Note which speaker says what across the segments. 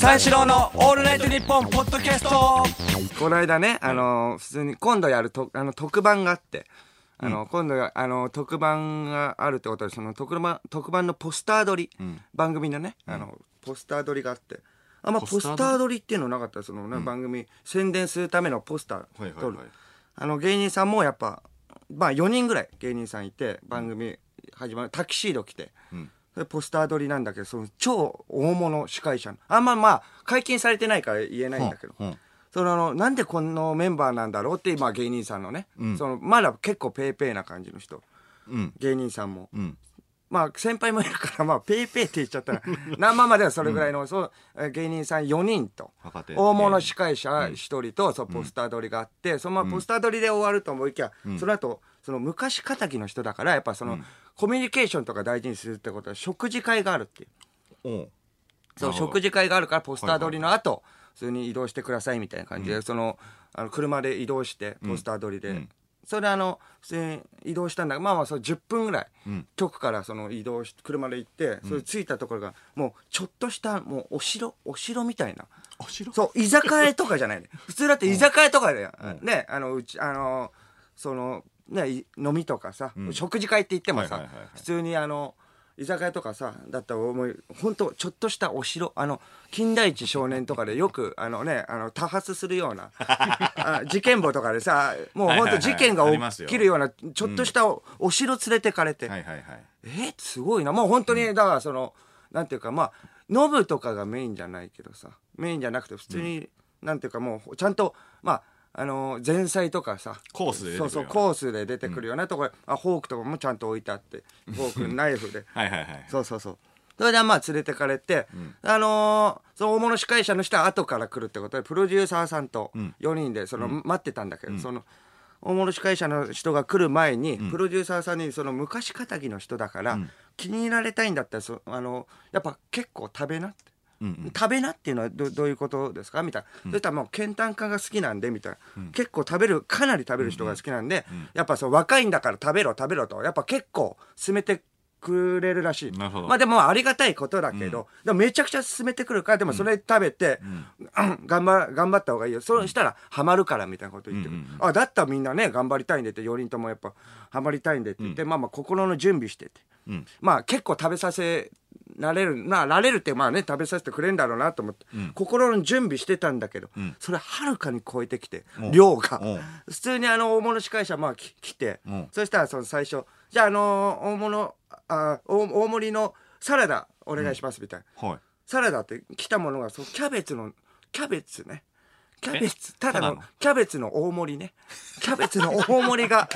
Speaker 1: 三四郎のオールナイトニッポンポッドキャスト。
Speaker 2: この間ね、あの、普通に、今度やると、あの、特番があって、あの、今度、あの、特番があるってことで、その特番、特番のポスター撮り、番組のね、あの、ポスター撮りがあって、あんまポスター撮り？っていうのなかった？そのね、番組、宣伝するためのポスター撮る。
Speaker 3: はい。
Speaker 2: あの、芸人さんもやっぱ、まあ4人ぐらい芸人さんいて、番組始まる、タキシード着て、ポスター撮りなんだけど、その超大物司会者の、あんままあ、解禁されてないから言えないんだけど、
Speaker 3: うんうん。
Speaker 2: そのあの、なんでこのメンバーなんだろうって、まあ芸人さんのね、その、まだ結構ペーペーな感じの人、
Speaker 3: うん。
Speaker 2: 芸人さんも。
Speaker 3: うん。
Speaker 2: まあ先輩もいるから、まあペーペーって言っちゃったら、な まあまあではそれぐらいの、そう、え芸人さん4人と。大物司会者1人と、そう、ポスター撮りがあって、そのままポスター撮りで終わると思いきや、その後、その昔敵の人だから、やっぱその、コミュニケーションとか大事にするってことは、食事会があるっていう。
Speaker 3: おう
Speaker 2: そう食事会があるからポスター撮りの後、普通に移動してくださいみたいな感じで、そのあの車で移動してポスター撮りで、それであの普通に移動したんだまあまあそう10分ぐらい、局からその移動し車で行ってそれ着いたところがもうちょっとしたもうお城お城みたいな。
Speaker 3: お城？
Speaker 2: そう居酒屋とかじゃないね。普通だって居酒屋とかで、ねあのうちあのそのねい飲みとかさ、食事会って言ってもさ、
Speaker 3: はいはいはいはい。
Speaker 2: 普通にあの居酒屋とかさだったら思い本当ちょっとしたお城あの金田一少年とかでよくあのねあの多発するような あ事件簿とかでさもう本当事件が
Speaker 3: はいはい。はいありますよ。
Speaker 2: 起きるようなちょっとしたお,、お城連れてかれて、
Speaker 3: はいはいはい。
Speaker 2: えすごいな。もう本当にだからその、なんていうかまあノブとかがメインじゃないけどさメインじゃなくて普通に、なんていうかもうちゃんとまああの前菜とかさ。
Speaker 3: コースで出てくるような
Speaker 2: そうそうコースで出てくるようなところ、あフォークとかもちゃんと置いてあってフォークナイフで。
Speaker 3: はいはいはい。
Speaker 2: そうそうそう。それでまあ連れてかれて、あのーその大物司会者の人は後から来るってことでプロデューサーさんと4人でその、待ってたんだけど、その大物司会者の人が来る前に、プロデューサーさんにその昔敵の人だから、気に入られたいんだったらそあのやっぱ結構食べなって。食べなっていうのはどどういうことですか？みたいな、そしたらもう健炭化が好きなんでみたいな、結構食べるかなり食べる人が好きなんで、やっぱそう若いんだから食べろ食べろとやっぱ結構勧めてくれるらしい。まあでもありがたいことだけど、でもめちゃくちゃ勧めてくるからでもそれ食べて、うん。頑張頑張った方がいいよ。そうしたらハマるからみたいなこと言ってる、あだったらみんなね頑張りたいんでって4人ともやっぱハマりたいんでって言って、まあまあ心の準備してて、まあ結構食べさせられるなられるってまあね食べさせてくれるんだろうなと思って、心の準備してたんだけど、それはるかに超えてきて、量が、
Speaker 3: うん。
Speaker 2: 普通にあの大物司会者まあき来て、
Speaker 3: ん。
Speaker 2: そしたらその最初じゃああの大物あ大大盛りのサラダお願いしますみたいな、
Speaker 3: はい。
Speaker 2: サラダって来たものがそうキャベツのキャベツね。キャベツただの？キャベツの大盛りね。キャベツの大盛りが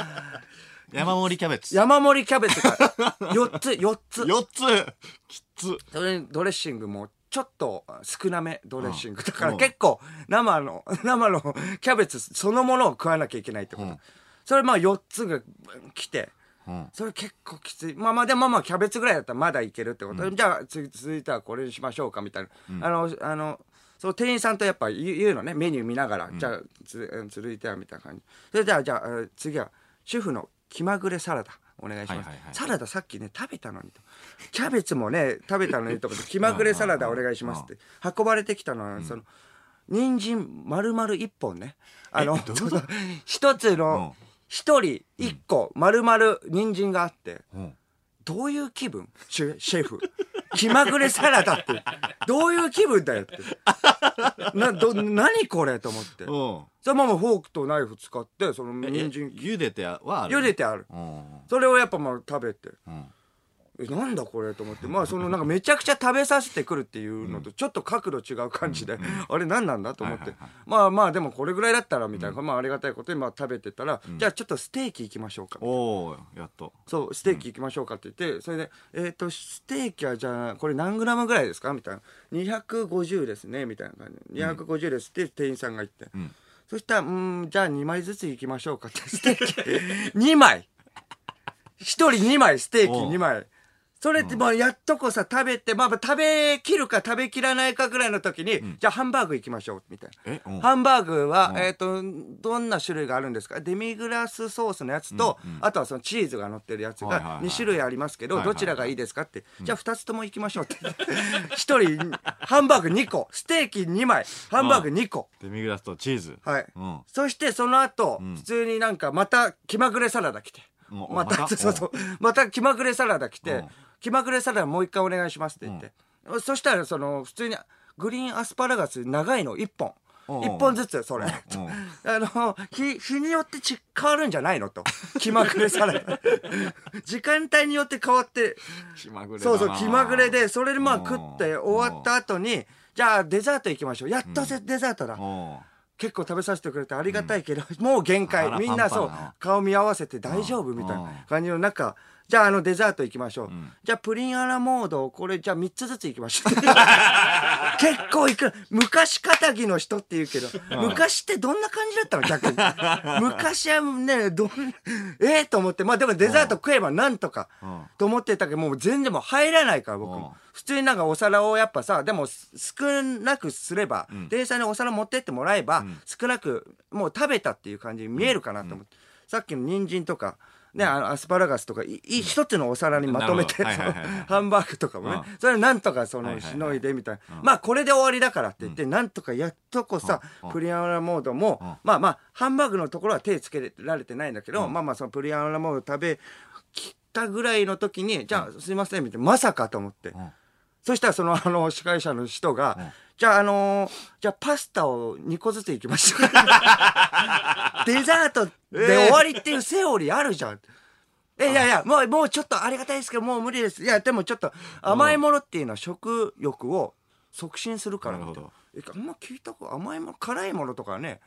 Speaker 3: 山盛りキャベツ。
Speaker 2: 山盛りキャベツが4つ4つ。
Speaker 3: 4つ。きつ。
Speaker 2: それにドレッシングもちょっと少なめドレッシングだから
Speaker 3: うん。
Speaker 2: 結構生の生のキャベツそのものを食わなきゃいけないってこと、
Speaker 3: うん。
Speaker 2: それまあ4つが来て
Speaker 3: うん。
Speaker 2: それ結構きつい。まあまあでもまあまあキャベツぐらいだったらまだいけるってこと、じゃあつ続いてはこれにしましょうかみたいな、あのあのそう店員さんとやっぱ言うのね。メニュー見ながら、じゃあつ続いてはみたいな感じ。それじゃあじゃあえー次は主婦の気まぐれサラダお願いします、
Speaker 3: はいはいはい。
Speaker 2: サラダさっきね食べたのにと。キャベツもね食べたのにと思って気まぐれサラダお願いしますって運ばれてきたのは、その人参丸々一本ね。あの一つの一人一個丸々人参があって、
Speaker 3: ん。
Speaker 2: どういう気分？シェフ気まぐれサラダって。どういう気分だよって。など何これと思って。
Speaker 3: うん。
Speaker 2: そのままフォークとナイフ使ってその
Speaker 3: え
Speaker 2: 人参
Speaker 3: 茹でてはある
Speaker 2: 茹でてある。
Speaker 3: うん。
Speaker 2: それをやっぱまあ食べて。
Speaker 3: うん
Speaker 2: えなんだこれと思って。まあそのなんかめちゃくちゃ食べさせてくるっていうのとちょっと角度違う感じで、あれ何なんだと思って、まあまあでもこれぐらいだったらみたいな、まあありがたいことでまあ食べてたら、じゃあちょっとステーキ行きましょうか
Speaker 3: おおやっと。
Speaker 2: そうステーキ行きましょうかって言って、それでえっ、とステーキはじゃあこれ何グラムぐらいですかみたいな。250ですねみたいな感じ。で250ですって店員さんが言って、
Speaker 3: ん。
Speaker 2: そしたらうんじゃあ2枚ずつ行きましょうかってステーキ2枚。1人2枚ステーキ2枚それってまあやっとこさ食べて、まあ、食べきるか食べきらないかぐらいの時に、じゃあハンバーグ行きましょうみたい
Speaker 3: えうん。
Speaker 2: なハンバーグは、
Speaker 3: うん。
Speaker 2: えっ、とどんな種類があるんですか？デミグラスソースのやつと、あとはそのチーズが乗ってるやつが
Speaker 3: はいはいはい。
Speaker 2: 2種類ありますけど、
Speaker 3: はいはいはい。
Speaker 2: どちらがいいですかって、じゃあ2つとも行きましょうって。一人ハンバーグ2個ステーキ2枚。ハンバーグ2個。
Speaker 3: デミグラスとチーズ。
Speaker 2: はい、
Speaker 3: うん。
Speaker 2: そしてその後、
Speaker 3: ん。
Speaker 2: 普通になんかまた気まぐれサラダ来て、
Speaker 3: うん
Speaker 2: また
Speaker 3: また
Speaker 2: そうそう。また気まぐれサラダ来て、
Speaker 3: うん。
Speaker 2: 気まぐれサラダもう一回お願いしますって言って、そしたらその普通にグリーンアスパラガス長いの1本。
Speaker 3: うん。
Speaker 2: 1本ずつそれ、
Speaker 3: ん。
Speaker 2: あの日日によってち変わるんじゃないのと。気まぐれサラダ。時間帯によって変わって。
Speaker 3: 気まぐれ
Speaker 2: そうそう気まぐれでそれでまあ
Speaker 3: うん。
Speaker 2: 食って終わった後にじゃあデザート行きましょう。やっとせデザートだ、
Speaker 3: うん
Speaker 2: 結構食べさせてくれてありがたいけど、もう限界。
Speaker 3: 腹
Speaker 2: みんなそう顔見合わせて大丈夫
Speaker 3: うん
Speaker 2: みたいな感じの中じゃああのデザート行きましょう、
Speaker 3: ん。
Speaker 2: じゃあプリンアラモードこれじゃあ3つずつ行きましょう。結構行く。昔かぎの人って言うけど、昔ってどんな感じだったの？逆に。昔はねどん ええと思って。まあでもデザート食えばなんとか、
Speaker 3: うん。
Speaker 2: と思ってたけどもう全然もう入らないから僕も、
Speaker 3: うん。
Speaker 2: 普通になんかお皿をやっぱさでもす少なくすれば、店員さんにお皿持ってってもらえば、少なくもう食べたっていう感じに見えるかなと思って、さっきの人参とかね、あのアスパラガスとかいい一つのお皿にまとめて、
Speaker 3: なるほど。はいはいはいはい。
Speaker 2: ハンバーグとかもね、
Speaker 3: うん。
Speaker 2: それなんとかその
Speaker 3: はいはいはい
Speaker 2: しのいでみたいな、まあこれで終わりだからって言って、なんとかやっとこさ、
Speaker 3: うん。
Speaker 2: プリアラモードも、
Speaker 3: うん。
Speaker 2: まあまあハンバーグのところは手つけられてないんだけど、まあまあそのプリアラモード食べきったぐらいの時に、じゃあすいませんみたいな。まさかと思って、
Speaker 3: ん。
Speaker 2: そしたらそのあの司会者の人が、じゃああのーじゃあパスタを2個ずついきましょう。デザートで終わりっていうセオリーあるじゃん、えいやいやもうもうちょっとありがたいですけどもう無理です。いやでもちょっと甘いものっていうのは食欲を促進するからみたあんま聞いたこと甘いもの辛いものとかはね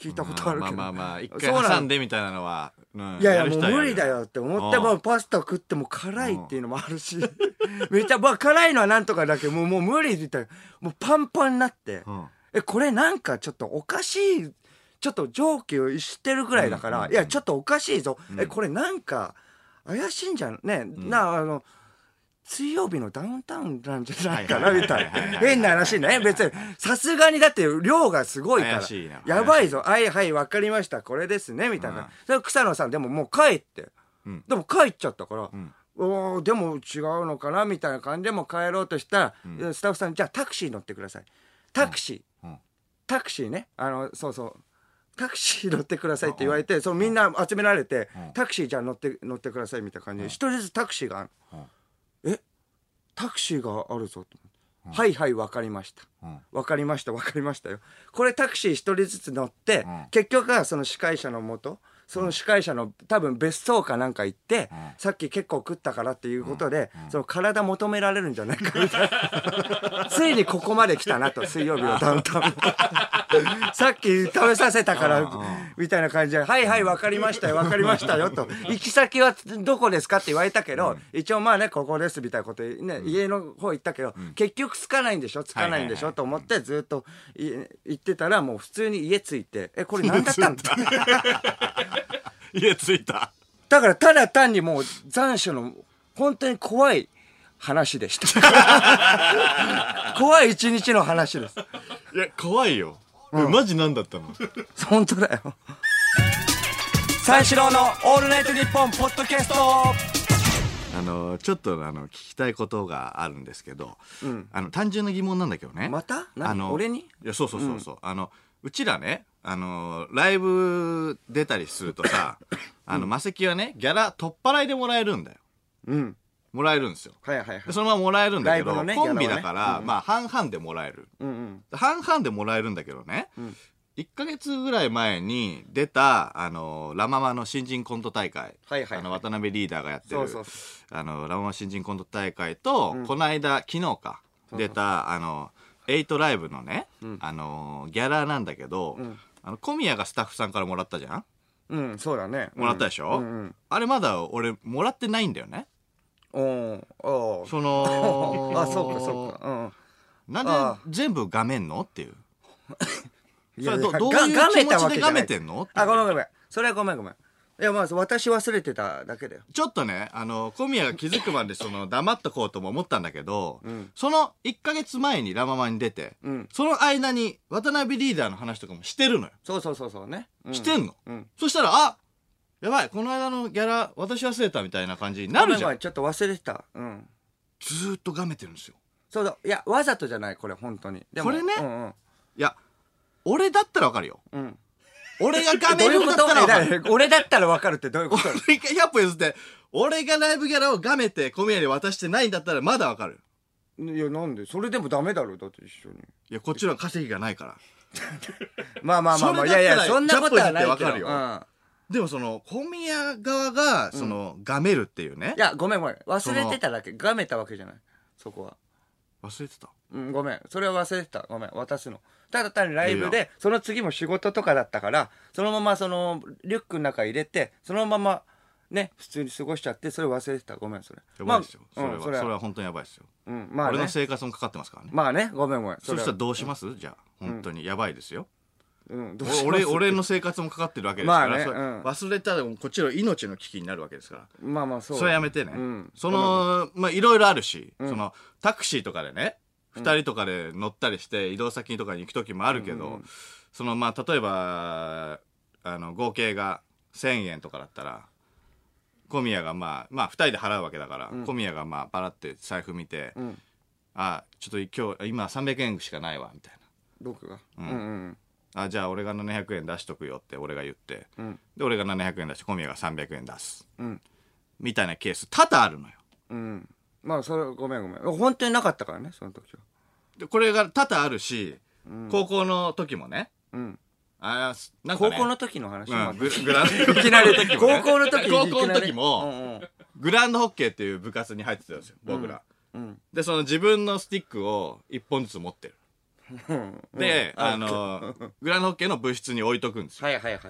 Speaker 2: 聞いたことあるけど、
Speaker 3: まあまあまあ一
Speaker 2: そうなん
Speaker 3: 回挟んでみたいなのは、うん
Speaker 2: いやいやもう無理だよって思って
Speaker 3: うん。
Speaker 2: もうパスタ食っても辛いっていうのもあるし。めっちゃまあ辛いのはなんとかだけどもうもう無理みたいなもうパンパンになって、
Speaker 3: うん。
Speaker 2: えこれなんかちょっとおかしいちょっと蒸気をしてるぐらいだから、いやちょっとおかしいぞ、えこれなんか怪しいんじゃん。ね、なあの水曜日のダウンタウンなんじゃないかなみたいな。変な話ね。別にさすがにだって量がすごいから。やばいぞ。はいはい分かりました。これですね。みたいな、
Speaker 3: うん。
Speaker 2: 草野さんでももう帰って、
Speaker 3: うん。
Speaker 2: でも帰っちゃったから、
Speaker 3: ん。
Speaker 2: おーでも違うのかなみたいな感じでもう帰ろうとしたら、スタッフさんじゃあタクシー乗ってください。タクシー、
Speaker 3: うん。
Speaker 2: タクシーね。あのそうそう。タクシー乗ってくださいって言われて、そのみんな集められて、
Speaker 3: うん。
Speaker 2: タクシーじゃあ乗って乗ってくださいみたいな感じで一、人ずつタクシーがある、えタクシーがあるぞと、はいはい分かりました、
Speaker 3: うん。
Speaker 2: 分かりました分かりましたよ。これタクシー一人ずつ乗って、
Speaker 3: うん。
Speaker 2: 結局はその司会者のもとその司会者の多分別荘かなんか行って、
Speaker 3: うん。
Speaker 2: さっき結構食ったからっていうことで、その体求められるんじゃないかみたいな。ついにここまで来たなと水曜日のダウンタウン。も さっき食べさせたからみたいな感じで「はいはい分かりましたよ分かりましたよ」と「行き先はどこですか?」って言われたけど、一応まあねここですみたいなことね、家の方行ったけど、結局つかないんでしょつかないんでしょ、と思ってずっとい行ってたらもう普通に家着いて「えこれ何だったんだ?」
Speaker 3: 家着いた。
Speaker 2: だからただ単にもう残暑の本当に怖い話でした。怖い一日の話です。
Speaker 3: いや怖いよ、えマジ何だったの？
Speaker 2: 本当だよ。
Speaker 1: 三四郎のオールナイトニッポンポッドキャスト。
Speaker 3: あのちょっとあの聞きたいことがあるんですけど、あの単純な疑問なんだけどね。
Speaker 2: また？何？
Speaker 3: あの
Speaker 2: 俺に？
Speaker 3: いやそうそうそうそう、あのうちらねあのライブ出たりするとさ あの魔石はねギャラ取っ払いでもらえるんだよ。
Speaker 2: うん
Speaker 3: もらえるんですよ。
Speaker 2: はいはいはい。
Speaker 3: でそのままもらえるんだけど、
Speaker 2: ライブのね
Speaker 3: コンビだから、まあ半々でもらえる。
Speaker 2: うんうん。
Speaker 3: 半々でもらえるんだけどね、1ヶ月ぐらい前に出た、あの、ラ・ママの新人コント大会。
Speaker 2: はいはい
Speaker 3: あの、渡辺リーダーがやってる、
Speaker 2: そうそう
Speaker 3: あの、ラ・ママ新人コント大会と、この間、昨日か、出た、あの、エイトライブのね、あの、ギャラなんだけど、あの、小宮がスタッフさんからもらったじゃん？
Speaker 2: うんそうだね。
Speaker 3: もらったでしょ、
Speaker 2: うんうん。
Speaker 3: あれまだ俺、もらってないんだよね。
Speaker 2: おーおー
Speaker 3: その
Speaker 2: あそうかそうか。うん。
Speaker 3: なん
Speaker 2: あ
Speaker 3: で全部画面のっていう？
Speaker 2: い
Speaker 3: それどどういう気持ちでがめてんの？
Speaker 2: あごめんごめんそれはごめんごめん。いやまあ私忘れてただけだよ。
Speaker 3: ちょっとね、あの、小宮が気づくまでその黙っとこうとも思ったんだけど、
Speaker 2: ん。
Speaker 3: その1ヶ月前にラママに出て、
Speaker 2: うん。
Speaker 3: その間に渡辺リーダーの話とかもしてるのよ。
Speaker 2: そうそうそうそうね、う
Speaker 3: してんの、
Speaker 2: うん。
Speaker 3: そしたら、あやばい、この間のギャラ私忘れたみたいな感じになるじゃん。
Speaker 2: ちょっと忘れてた。うん。
Speaker 3: ずーっとがめてるんですよ。
Speaker 2: そうだ。いやわざとじゃないこれ本当に。でも
Speaker 3: これね
Speaker 2: うんうん。
Speaker 3: いや、俺だったらわかるよ。
Speaker 2: うん。
Speaker 3: 俺ががめるんだったらわかる。
Speaker 2: 俺だったら分かるってどういうこと？
Speaker 3: 俺が100歩譲って、俺がライブギャラをがめて小宮に渡してないんだったらまだわかる。
Speaker 2: いやなんで？それでもダメだろだって一緒に。
Speaker 3: いや、こっちの稼ぎがないから。
Speaker 2: まあまあまあまあいやいやそんなことはないけど。
Speaker 3: 100歩譲ってわかるよ。
Speaker 2: うん
Speaker 3: でもその、小宮側が、その、がめるっていうね。
Speaker 2: い。やごめんごめん。忘れてただけ。がめたわけじゃない。そこは。
Speaker 3: 忘れてた？
Speaker 2: うんごめん。それは忘れてた。ごめん。渡すの。ただ単にライブ
Speaker 3: いや
Speaker 2: でその次も仕事とかだったからそのままそのリュックの中入れてそのままね普通に過ごしちゃってそれ忘れてた。ごめんそれ。
Speaker 3: やばいですよ。それは、
Speaker 2: まあうん
Speaker 3: それは本当にやばいですよ。
Speaker 2: うんまあね。
Speaker 3: 俺の生活もかかってますからね。
Speaker 2: まあね。ごめんごめん。れは。
Speaker 3: そしたらどうします？じゃあ、本当に。やばいですよ。
Speaker 2: うんどうします？
Speaker 3: 俺、俺の生活もかかってるわけですから、
Speaker 2: まあねうん。
Speaker 3: 忘れたらこっちの命の危機になるわけですから。
Speaker 2: まあまあそう。
Speaker 3: それはやめてね。
Speaker 2: うん。
Speaker 3: その、まあ、いろいろあるし、その、タクシーとかでね、二人とかで乗ったりして移動先とかに行く時もあるけど、その、まあ、例えば、あの、合計が1000円とかだったら、小宮がまあ、まあ、二人で払うわけだから、小宮がまあ、パラって財布見て、
Speaker 2: ん。
Speaker 3: あ、ちょっと今日、今300円しかないわ、みたい
Speaker 2: 僕が？うん。うん
Speaker 3: な。あ、じゃあ俺が700円出しとくよって俺が言って、
Speaker 2: ん。
Speaker 3: で、俺が700円出して小宮が300円出す。
Speaker 2: うん。
Speaker 3: みたいなケース多々あるのよ。
Speaker 2: うん。まあそれごめんごめん。本当になかったからねその時は。
Speaker 3: でこれが多々あるし、高校の時もね、
Speaker 2: うん。
Speaker 3: あーなんかね。
Speaker 2: 高校の時の話
Speaker 3: うん、
Speaker 2: も
Speaker 3: ググランド。
Speaker 2: いきなり高校の時
Speaker 3: 高校の時も、
Speaker 2: うんうん。
Speaker 3: グランドホッケーっていう部活に入ってたんですよ、僕ら。
Speaker 2: うん。
Speaker 3: で、その自分のスティックを一本ずつ持ってる。
Speaker 2: うん。
Speaker 3: で、
Speaker 2: うん。
Speaker 3: あの、グランドホッケーの部室に置いとくんですよ。
Speaker 2: はいはいはい。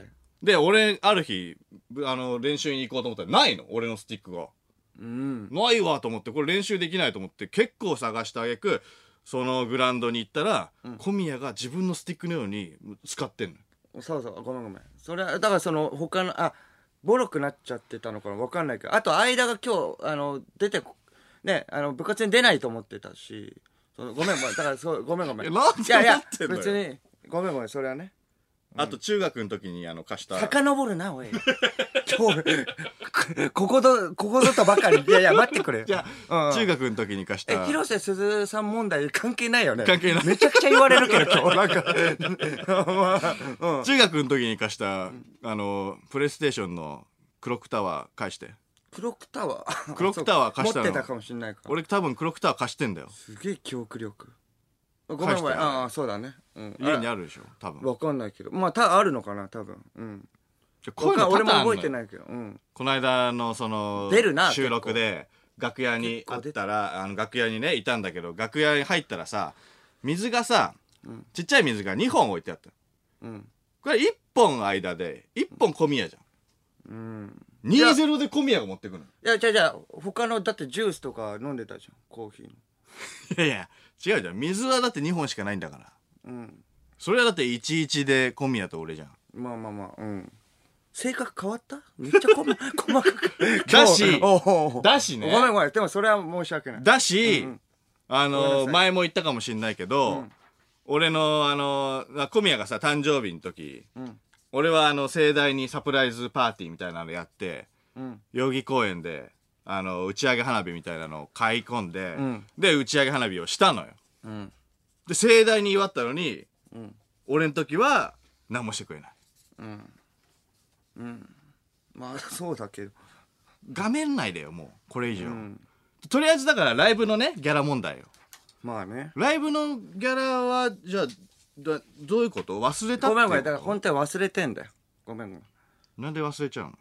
Speaker 3: で、俺、ある日、ぶあの、練習に行こうと思ったら、ないの俺のスティックが。
Speaker 2: うん。
Speaker 3: ないわと思って、これ練習できないと思って、結構探してあげく、そのグラウンドに行ったら、小宮が自分のスティックのように使ってんの。
Speaker 2: そうそうごめんごめん。それはだからその他のあボロくなっちゃってたのかな？分かんないけど。あと間が今日あの出てこねあの部活に出ないと思ってたしそのごめんごめんだからそうごめんごめん。
Speaker 3: なんで
Speaker 2: いやいや
Speaker 3: 思ってんのよ。
Speaker 2: 別にごめんごめんそれはね。
Speaker 3: あと中学の時にあの貸した。
Speaker 2: 遡るなおい。今日ここぞここぞとばかり。いやいや待ってくれよ。
Speaker 3: いや、
Speaker 2: うんうん。
Speaker 3: 中学の時に貸した。
Speaker 2: え広瀬すずさん問題関係ないよね。
Speaker 3: 関係ない。
Speaker 2: めちゃくちゃ言われるけど今日。なんかまあうん
Speaker 3: 中学の時に貸した、あの、プレイステーションのクロックタワー返して。
Speaker 2: クロックタワー。
Speaker 3: クロックタワー貸したの？
Speaker 2: 持ってたかもしんないから。
Speaker 3: 俺多分クロックタワー貸してんだよ。
Speaker 2: すげえ記憶力。ごめんごめん。ああそうだね、うん、
Speaker 3: 家に
Speaker 2: あ
Speaker 3: あるでしょ多分。
Speaker 2: わかんないけど。まあたあるのかな多分。うん。
Speaker 3: こういうの多
Speaker 2: 俺も覚えてないけど。うん。
Speaker 3: この間のその収録で楽屋にあったらあの楽屋にねいたんだけど楽屋に入ったらさ水がさ、ちっちゃい水が2本置いてあった。
Speaker 2: うん。
Speaker 3: これ1本間で1本小宮じゃん。
Speaker 2: うん
Speaker 3: 2-0で小宮が持ってくるの？
Speaker 2: いやじゃあじゃあ他のだってジュースとか飲んでたじゃん。コーヒーの。
Speaker 3: いやいや違うじゃん。水はだって2本しかないんだから。
Speaker 2: うん。
Speaker 3: それはだって11で小宮と俺じゃん。
Speaker 2: まあまあまあうん。性格変わった？めっちゃ細 細かく。
Speaker 3: だし。だしね。
Speaker 2: ごめんごめん。でもそれは申し訳ない。
Speaker 3: だし、
Speaker 2: うん
Speaker 3: あ
Speaker 2: ごめんな
Speaker 3: の前も言ったかもしんないけど、
Speaker 2: うん。
Speaker 3: 俺のあの小宮がさ誕生日の時、
Speaker 2: ん
Speaker 3: 俺はあの盛大にサプライズパーティーみたいなのやって
Speaker 2: うん。
Speaker 3: 代々木公園であの打ち上げ花火みたいなのを買い込んで、
Speaker 2: ん。
Speaker 3: で打ち上げ花火をしたのよ。
Speaker 2: うん。
Speaker 3: で盛大に祝ったのに、
Speaker 2: ん。
Speaker 3: 俺の時は何もしてくれない。
Speaker 2: まあそうだけど。
Speaker 3: 画面内だよもう。これ以上、
Speaker 2: ん。
Speaker 3: とりあえずだからライブのねギャラ問題よ。
Speaker 2: まあね。
Speaker 3: ライブのギャラはじゃあだどういうこと？忘れたって
Speaker 2: ごめんごめんだから本当は忘れてんだよ。ごめんごめん。
Speaker 3: なんで忘れちゃうの？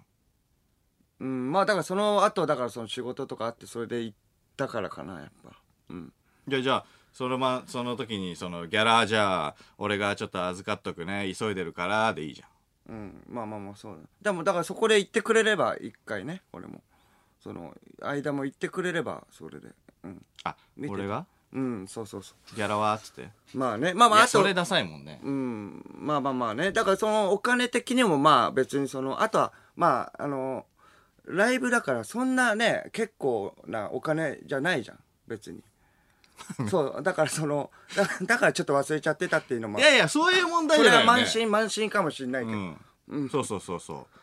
Speaker 2: うんまあだからその後だからその仕事とかあってそれで行ったからかなやっぱ。うん。
Speaker 3: じゃあじゃあそのまその時にそのギャラじゃあ俺がちょっと預かっとくね急いでるからでいいじゃん。
Speaker 2: うん。まあまあまあそうだ。でもだからそこで行ってくれれば一回ね俺も。その間も行ってくれればそれで。うん。
Speaker 3: あ
Speaker 2: 見て。
Speaker 3: 俺が？
Speaker 2: うんそうそうそ
Speaker 3: ギャラはっつって。
Speaker 2: うまあねまあま
Speaker 3: い
Speaker 2: ああと
Speaker 3: やそれダサいもんね。
Speaker 2: うんまあまあまあね。だからそのお金的にもまあ別にそのあとはまああのライブだからそんなね結構なお金じゃないじゃん別に。そうだからそのだだからちょっと忘れちゃってたっていうのも。
Speaker 3: いやいやそういう問題じゃないよね。
Speaker 2: 慢心慢心かもしれないけど。
Speaker 3: うん、そうそうそうそう。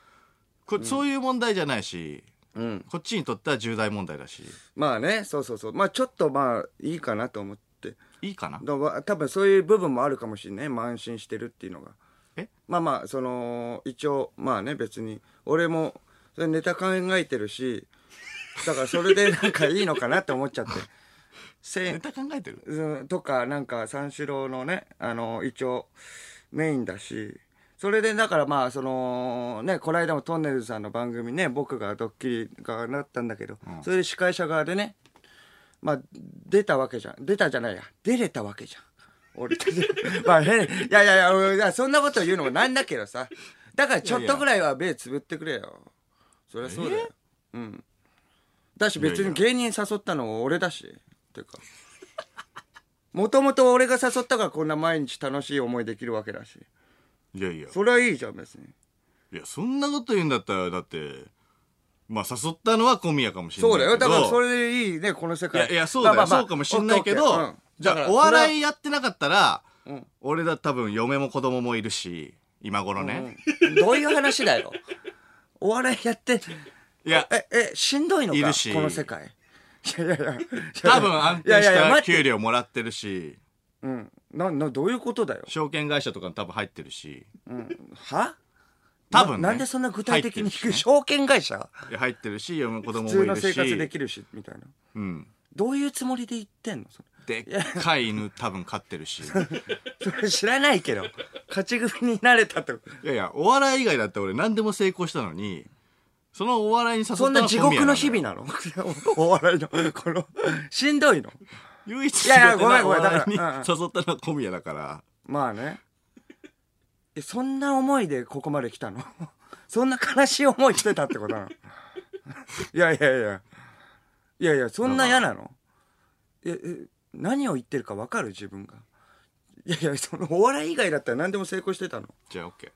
Speaker 3: こそういう問題じゃないし、
Speaker 2: うん。
Speaker 3: こっちにとっては重大問題だし。
Speaker 2: まあねそうそうそう。まあちょっとまあいいかなと思って。
Speaker 3: いいかな？
Speaker 2: 多分そういう部分もあるかもしれない。慢心してるっていうのが。
Speaker 3: え？
Speaker 2: まあまあその一応まあね別に俺もそれネタ考えてるしだからそれでなんかいいのかなって思っちゃって。せ
Speaker 3: ネタ考えてる？
Speaker 2: うんとかなんか三四郎のねあの一応メインだしそれでだからまあそのねこの間もトンネルズさんの番組ね僕がドッキリがなったんだけど、それで司会者側でねまあ出たわけじゃん。出たじゃないや。出れたわけじゃん。俺 まあ変いやいやいや俺いやそんなこと言うのもなんだけどさ。だからちょっとぐらいは目つぶってくれよ。そりゃそうだよ。うん。だし別に芸人誘ったの俺だし。っていうか。もともと俺が誘ったからこんな毎日楽しい思いできるわけだし
Speaker 3: いやいや。
Speaker 2: それはいいじゃん別に。
Speaker 3: いやそんなこと言うんだったらだってまあ誘ったのは小宮かもしれない
Speaker 2: そうだよ。だからそれでいいねこの世界。
Speaker 3: いやいやそうだよ、
Speaker 2: まあまあまあ
Speaker 3: そうかもしんないけど、
Speaker 2: うん。
Speaker 3: じゃあお笑いやってなかったら、
Speaker 2: ん。
Speaker 3: 俺だ多分嫁も子供もいるし今頃ね、
Speaker 2: うん。どういう話だよ。お笑いやって
Speaker 3: いや
Speaker 2: ええしんどいのか
Speaker 3: いるし。
Speaker 2: この世界。いやいやいや。
Speaker 3: 多分安定した給料もらってるし。
Speaker 2: うんななどういうことだよ？
Speaker 3: 証券会社とかに多分入ってるし。
Speaker 2: は？
Speaker 3: 多分ね。
Speaker 2: ななんでそんな具体的に
Speaker 3: 入ってるし。ね
Speaker 2: 証券会社？
Speaker 3: いや入ってるし子供
Speaker 2: 普通の
Speaker 3: もいるし。
Speaker 2: 生活できるしみたいな。
Speaker 3: うん。
Speaker 2: どういうつもりで言ってんの？それ。
Speaker 3: でっかい犬多分飼ってるし。
Speaker 2: それ知らないけど。勝ち組になれたと。
Speaker 3: いやいやお笑い以外だって俺何でも成功したのにそのお笑いに誘ったの
Speaker 2: そんな地獄の日々
Speaker 3: な
Speaker 2: なの お笑いのこのしんどいの？
Speaker 3: 唯一
Speaker 2: いやいやごめんごめんだから
Speaker 3: 誘ったのは小宮だから。
Speaker 2: まあね。えそんな思いでここまで来たの？そんな悲しい思いしてたってことなの？いやいやいや。いやいやそんな嫌なの？ええ何を言ってるか分かる？自分が。いやいやそのお笑い以外だったら何でも成功してたの？
Speaker 3: じゃあ OK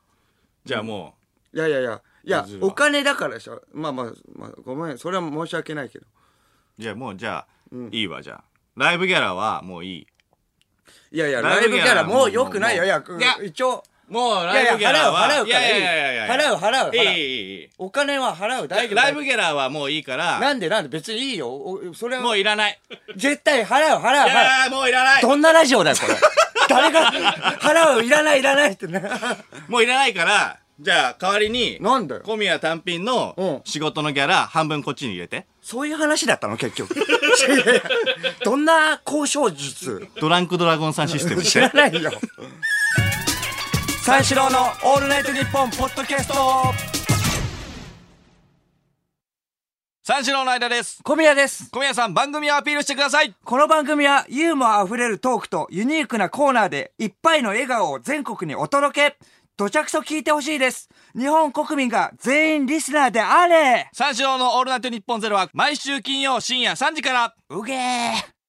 Speaker 3: じゃあも
Speaker 2: いやいやいや。いやお金だからでしょ。まあまあ、まあ、ごめん。それは申し訳ないけど。
Speaker 3: うじゃあもうじゃあ、いいわじゃあライブギャラはもういい。
Speaker 2: いやいやラ
Speaker 3: ライブギャラ
Speaker 2: もうよくないよ。いや一応。
Speaker 3: もうライブギャラは
Speaker 2: 払う払うからいい
Speaker 3: いやいやいや。いや
Speaker 2: 払う払う払う。
Speaker 3: いいいいいい。
Speaker 2: お金は払う大丈夫
Speaker 3: ライブギャラはもういいから。
Speaker 2: なんでなんで別にいいよ。おそれは。
Speaker 3: もういらない。
Speaker 2: 絶対払う払う
Speaker 3: い
Speaker 2: 払う。
Speaker 3: やもういらない。
Speaker 2: どんなラジオだよこれ。誰が 払ういらないいらないってね。
Speaker 3: もういらないからじゃあ代わりに
Speaker 2: なんだよ。
Speaker 3: 小宮単品の
Speaker 2: うん。
Speaker 3: 仕事のギャラ半分こっちに入れて。
Speaker 2: そういう話だったの結局。どんな交渉術？
Speaker 3: ドランクドラゴンさんシステムし
Speaker 2: 知ら
Speaker 3: て
Speaker 2: ないよ。
Speaker 1: 三四郎のオールナイトニッポンポッドキャスト。
Speaker 3: 三四郎の間です。
Speaker 2: 小宮です。
Speaker 3: 小宮さん番組をアピールしてください。
Speaker 2: この番組はユーモアあふれるトークとユニークなコーナーでいっぱいの笑顔を全国にお届けどちゃくそ聞いてほしいです。日本国民が全員リスナーであれ。
Speaker 3: 三四郎のオールナイトニッポンゼロは毎週金曜深夜3時から。
Speaker 2: うげー